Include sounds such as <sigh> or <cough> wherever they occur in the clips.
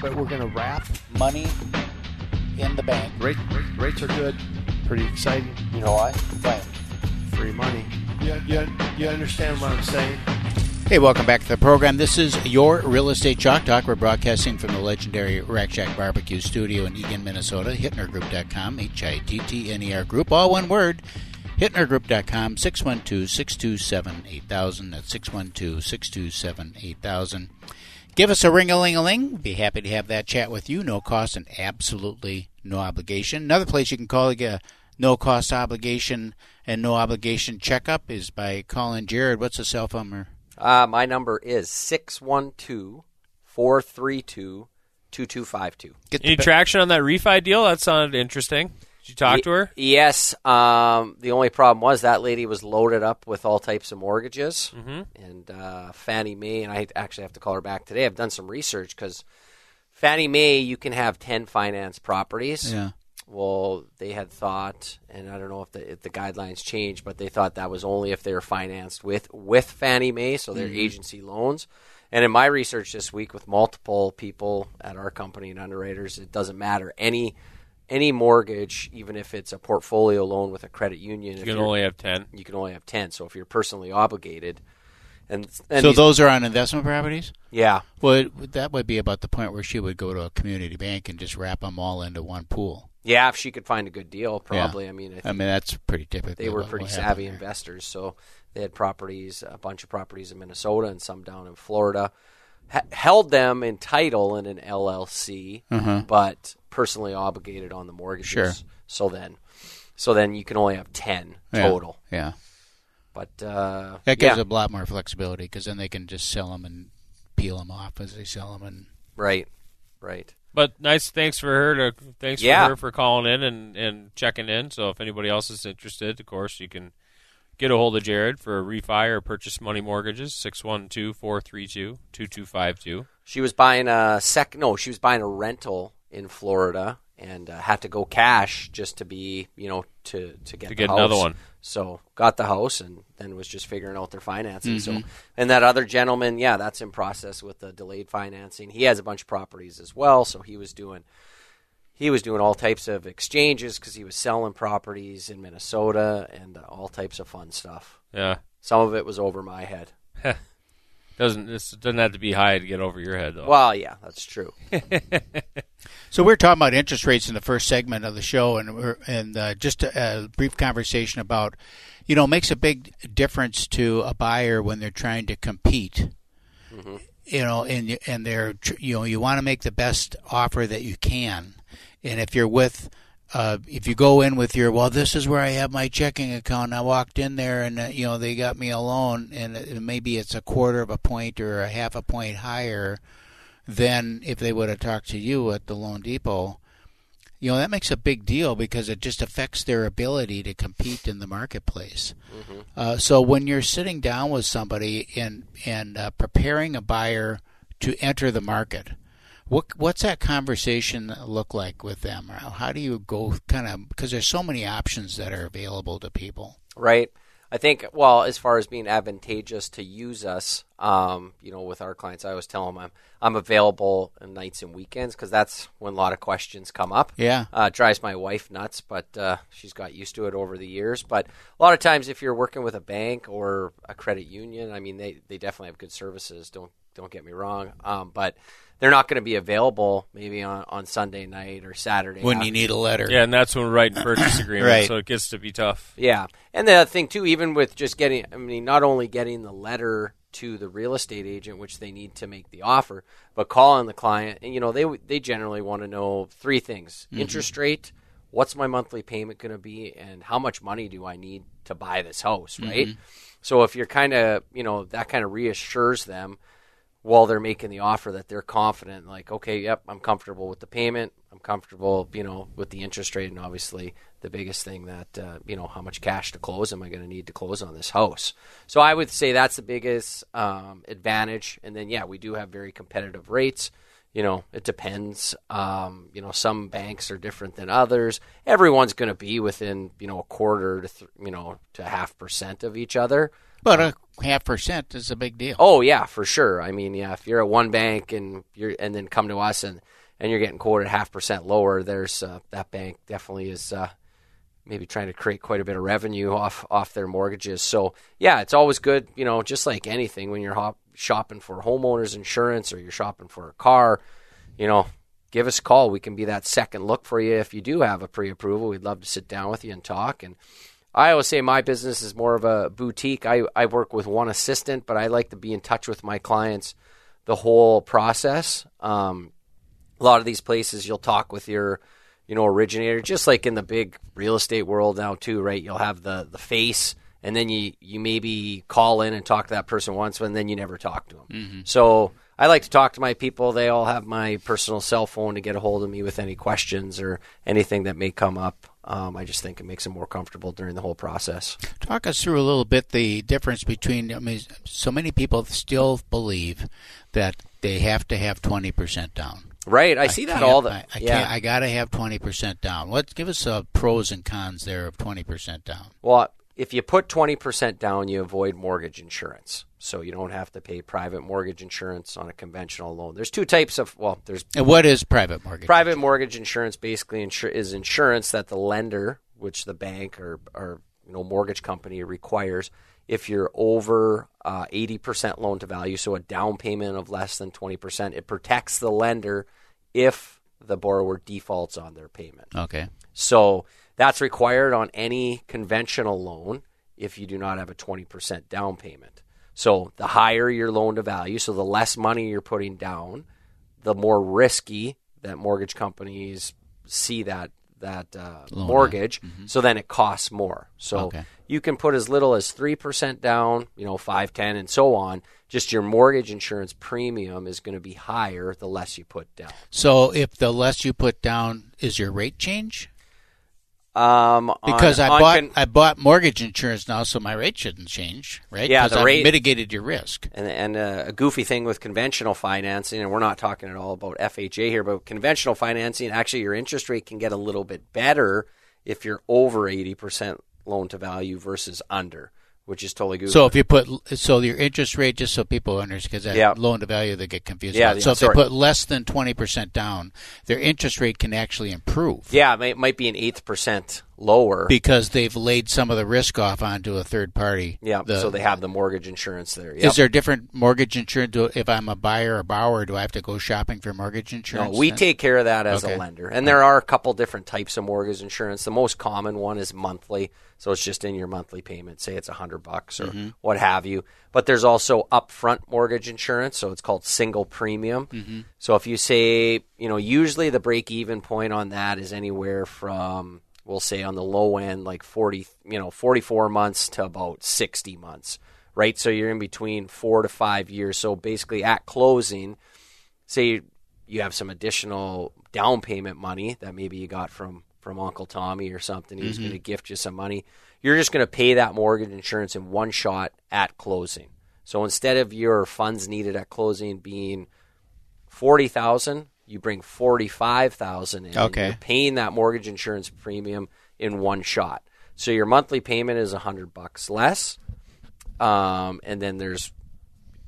But we're going to wrap money in the bank. Rate, rate, rates are good. Pretty exciting. You know why? Why? Free money. You, you, you understand what I'm saying? Hey, welcome back to the program. This is your Real Estate Chalk Talk. We're broadcasting from the legendary Rack Shack Barbecue Studio in Eagan, Minnesota. HittnerGroup.com, H I T T N E R Group, all one word. HittnerGroup.com, 612 627 8000. That's 612 627 8000. Give us a ring a ling a ling. Be happy to have that chat with you. No cost and absolutely no obligation. Another place you can call a no cost obligation and no obligation checkup is by calling Jared. What's the cell phone number? Uh, my number is 612 432 2252. Any traction on that refi deal? That sounded interesting. Did you talk Ye- to her? Yes. Um, the only problem was that lady was loaded up with all types of mortgages, Mhm. and uh, Fannie Mae. And I actually have to call her back today. I've done some research because Fannie Mae, you can have ten finance properties. Yeah. Well, they had thought, and I don't know if the, if the guidelines changed, but they thought that was only if they were financed with with Fannie Mae, so they're Mhm. agency loans. And in my research this week with multiple people at our company and underwriters, it doesn't matter any any mortgage, even if it's a portfolio loan with a credit union. You can only have 10. You can only have ten. So if you're personally obligated, and, and so these- those are on investment properties? Yeah. Well, it, that would be about the point where she would go to a community bank and just wrap them all into one pool. yeah, if she could find a good deal, Yeah. probably. I mean, I, I mean, that's pretty typical. They were pretty savvy investors, so they had properties, a bunch of properties in Minnesota and some down in Florida. H- held them in title in an LLC, Uh-huh. but personally obligated on the mortgages. Sure. So then, so then you can only have ten Yeah. total. Yeah. But uh, That gives yeah. a lot more flexibility because then they can just sell them and peel them off as they sell them. And right, right. But nice, thanks for her to thanks Yeah. for her for calling in and, and checking in. So if anybody else is interested, of course, you can get a hold of Jared for a refi or purchase money mortgages 612-432-2252. She was buying a sec. No, she was buying a rental in Florida and uh, had to go cash just to be, you know, to to get To the get house. another one. So got the house and then was just figuring out their financing. So Mhm. and that other gentleman, yeah, that's in process with the delayed financing. He has a bunch of properties as well, so he was doing he was doing all types of exchanges because he was selling properties in Minnesota and uh, all types of fun stuff. Yeah. Some of it was over my head. Doesn't this doesn't have to be high to get over your head though. Well, yeah, that's true. <laughs> So we're talking about interest rates in the first segment of the show, and we're, and uh, just a, a brief conversation about, you know, makes a big difference to a buyer when they're trying to compete. You know, and and they're you know you want to make the best offer that you can, and if you're with. Uh, if you go in with your well, this is where I have my checking account. I walked in there, and uh, you know they got me a loan, and maybe it's a quarter of a point or a half a point higher than if they would have talked to you at the Loan Depot. You know, that makes a big deal because it just affects their ability to compete in the marketplace. Uh, so when you're sitting down with somebody and and uh, preparing a buyer to enter the market, what what's that conversation look like with them? How do you go kind of because there's so many options that are available to people. Right. I think, well, as far as being advantageous to use us, um, you know, with our clients, I always tell them I'm, I'm available on nights and weekends because that's when a lot of questions come up. Yeah. Uh, drives my wife nuts, but uh, she's got used to it over the years. But a lot of times, if you're working with a bank or a credit union, I mean, they, they definitely have good services. Don't don't get me wrong. Um, but they're not going to be available maybe on, on Sunday night or Saturday When you need a letter. Yeah, and that's when we're writing purchase <coughs> agreements, Right. so it gets to be tough. Yeah, and the other thing too, even with just getting, I mean, not only getting the letter to the real estate agent, which they need to make the offer, but calling the client, and you know, they they generally want to know three things: Mhm. interest rate, what's my monthly payment going to be, and how much money do I need to buy this house, right? Mhm. So if you're kind of, you know, that kind of reassures them. While they're making the offer that they're confident, like, okay, yep, I'm comfortable with the payment. I'm comfortable, you know, with the interest rate, and obviously the biggest thing that, uh, you know, how much cash to close am I going to need to close on this house? So I would say that's the biggest um, advantage. And then, yeah, we do have very competitive rates. You know, it depends. Um, you know, some banks are different than others. Everyone's going to be within, you know, a quarter to, th- you know, to half percent of each other. But a half percent is a big deal. Oh yeah, for sure. I mean, yeah, if you're at one bank and you're and then come to us and and you're getting quoted half percent lower, there's uh, that bank definitely is uh, maybe trying to create quite a bit of revenue off off their mortgages. So yeah, it's always good, you know, just like anything when you're hop- shopping for homeowners insurance or you're shopping for a car, you know, give us a call. We can be that second look for you if you do have a pre-approval. We'd love to sit down with you and talk and I always say my business is more of a boutique. I, I work with one assistant, but I like to be in touch with my clients the whole process. Um, a lot of these places you'll talk with your, you know, originator, just like in the big real estate world now too, right? You'll have the the face, and then you you maybe call in and talk to that person once, and then you never talk to them. Mm-hmm. So I like to talk to my people. They all have my personal cell phone to get a hold of me with any questions or anything that may come up. Um, I just think it makes them more comfortable during the whole process. Talk us through a little bit the difference between. I mean, so many people still believe that they have to have twenty percent down. Right, I, I see that all the. I, I yeah. can't. I got to have twenty percent down. What? Give us a pros and cons there of twenty percent down. Well, if you put 20% down, you avoid mortgage insurance. So you don't have to pay private mortgage insurance on a conventional loan. There's two types of, well, there's. And what is private mortgage? Private mortgage insurance basically insur- is insurance that the lender, which the bank or, or you know, mortgage company requires, if you're over uh, 80% loan to value, so a down payment of less than 20%, it protects the lender if the borrower defaults on their payment. Okay. So that's required on any conventional loan if you do not have a 20% down payment. So the higher your loan to value, so the less money you're putting down, the more risky that mortgage companies see that that uh, mortgage. Mm-hmm. So then it costs more. So okay. you can put as little as three percent down, you know, five, ten, and so on. Just your mortgage insurance premium is going to be higher the less you put down. So if the less you put down, is your rate change? Um, because on, I bought con- I bought mortgage insurance now, so my rate shouldn't change, right? Yeah, the I rate mitigated your risk. And, and uh, a goofy thing with conventional financing, and we're not talking at all about FHA here, but conventional financing, actually, your interest rate can get a little bit better if you're over eighty percent loan to value versus under which is totally good. So if you put so your interest rate, just so people understand, because that yeah. loan to value they get confused. Yeah, yeah so if sorry. they put less than twenty percent down, their interest rate can actually improve. Yeah, it might be an eighth percent lower because they've laid some of the risk off onto a third party. Yeah, the, so they have the mortgage insurance there. Yep. Is there different mortgage insurance? If I'm a buyer or borrower, do I have to go shopping for mortgage insurance? No, we then? take care of that as okay. a lender, and there are a couple different types of mortgage insurance. The most common one is monthly. So it's just in your monthly payment. Say it's a hundred bucks or mm-hmm. what have you. But there's also upfront mortgage insurance, so it's called single premium. Mm-hmm. So if you say, you know, usually the break even point on that is anywhere from we'll say on the low end like 40, you know, 44 months to about 60 months, right? So you're in between 4 to 5 years. So basically at closing, say you have some additional down payment money that maybe you got from from Uncle Tommy or something. He's mm-hmm. going to gift you some money. You're just going to pay that mortgage insurance in one shot at closing. So instead of your funds needed at closing being forty thousand, you bring forty five thousand in. Okay. You're paying that mortgage insurance premium in one shot. So your monthly payment is a hundred bucks less. Um, and then there's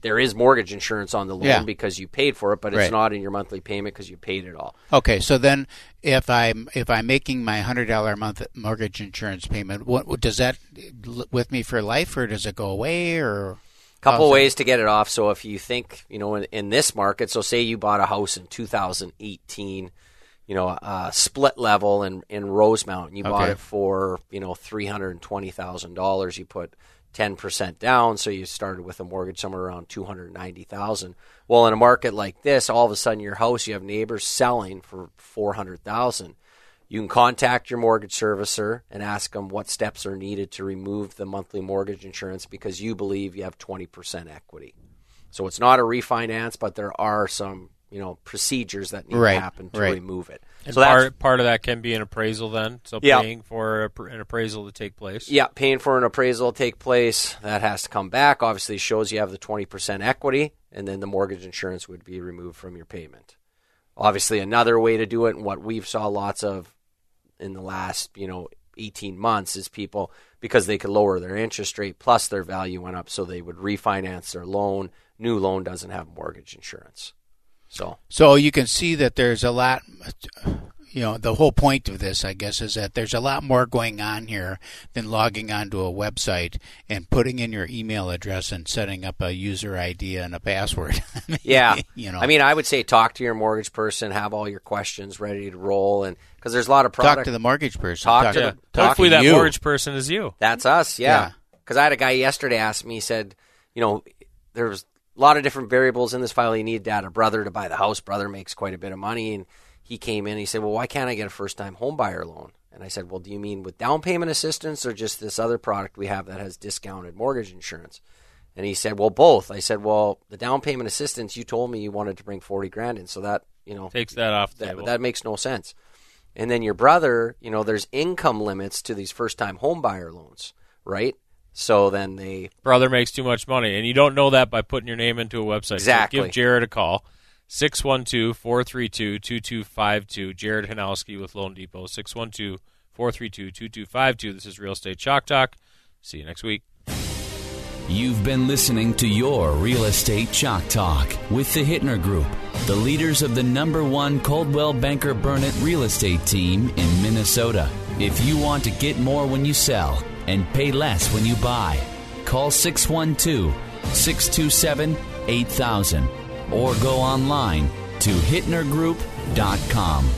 there is mortgage insurance on the loan yeah. because you paid for it, but it's not in your monthly payment because you paid it all. Okay, so then if I'm if I'm making my hundred dollar a month mortgage insurance payment, what does that with me for life, or does it go away, or? Couple ways to get it off. So if you think you know in, in this market, so say you bought a house in 2018 you know, uh, split level in, in Rosemount, and you okay. bought it for, you know, $320,000. You put 10% down, so you started with a mortgage somewhere around 290,000. Well, in a market like this, all of a sudden your house, you have neighbors selling for 400,000. You can contact your mortgage servicer and ask them what steps are needed to remove the monthly mortgage insurance because you believe you have 20% equity. So it's not a refinance, but there are some you know procedures that need Right, to happen to right. remove it. And so that's part part of that can be an appraisal then. So Yeah. paying for an appraisal to take place. Yeah, paying for an appraisal to take place. That has to come back. Obviously, shows you have the 20% equity, and then the mortgage insurance would be removed from your payment. Obviously, another way to do it, and what we've saw lots of in the last, you know, 18 months is people because they could lower their interest rate plus their value went up, so they would refinance their loan. New loan doesn't have mortgage insurance. So, So you can see that there's a lot. You know, the whole point of this, I guess, is that there's a lot more going on here than logging onto a website and putting in your email address and setting up a user ID and a password. <laughs> I mean, Yeah, you know, I mean, I would say talk to your mortgage person, have all your questions ready to roll, and because there's a lot of product. talk to the mortgage person. Talk to Yeah. the- talk Hopefully to that you. mortgage person is you. That's us, yeah. Yeah. Because I had a guy yesterday ask me, he said, you know, there was a lot of different variables in this file. He needed to add a brother to buy the house. Brother makes quite a bit of money, and he came in. and He said, well, why can't I get a first-time home buyer loan? And I said, well, do you mean with down payment assistance or just this other product we have that has discounted mortgage insurance? And he said, well, both. I said, well, the down payment assistance, you told me you wanted to bring forty grand in, so that you know Takes that off the that, that makes no sense. And then your brother, you know, there's income limits to these first time home buyer loans, right? So then they Brother makes too much money, and you don't know that by putting your name into a website. So Exactly. give Jared a call. 612-432-2252. Jared Hanowski with Loan Depot. 612-432-2252. This is Real Estate Chalk Talk. See you next week. You've been listening to your Real Estate Chalk Talk with the Hittner Group, the leaders of the number one Coldwell Banker Burnett real estate team in Minnesota. If you want to get more when you sell and pay less when you buy, call 612 627 8000 or go online to hittnergroup.com.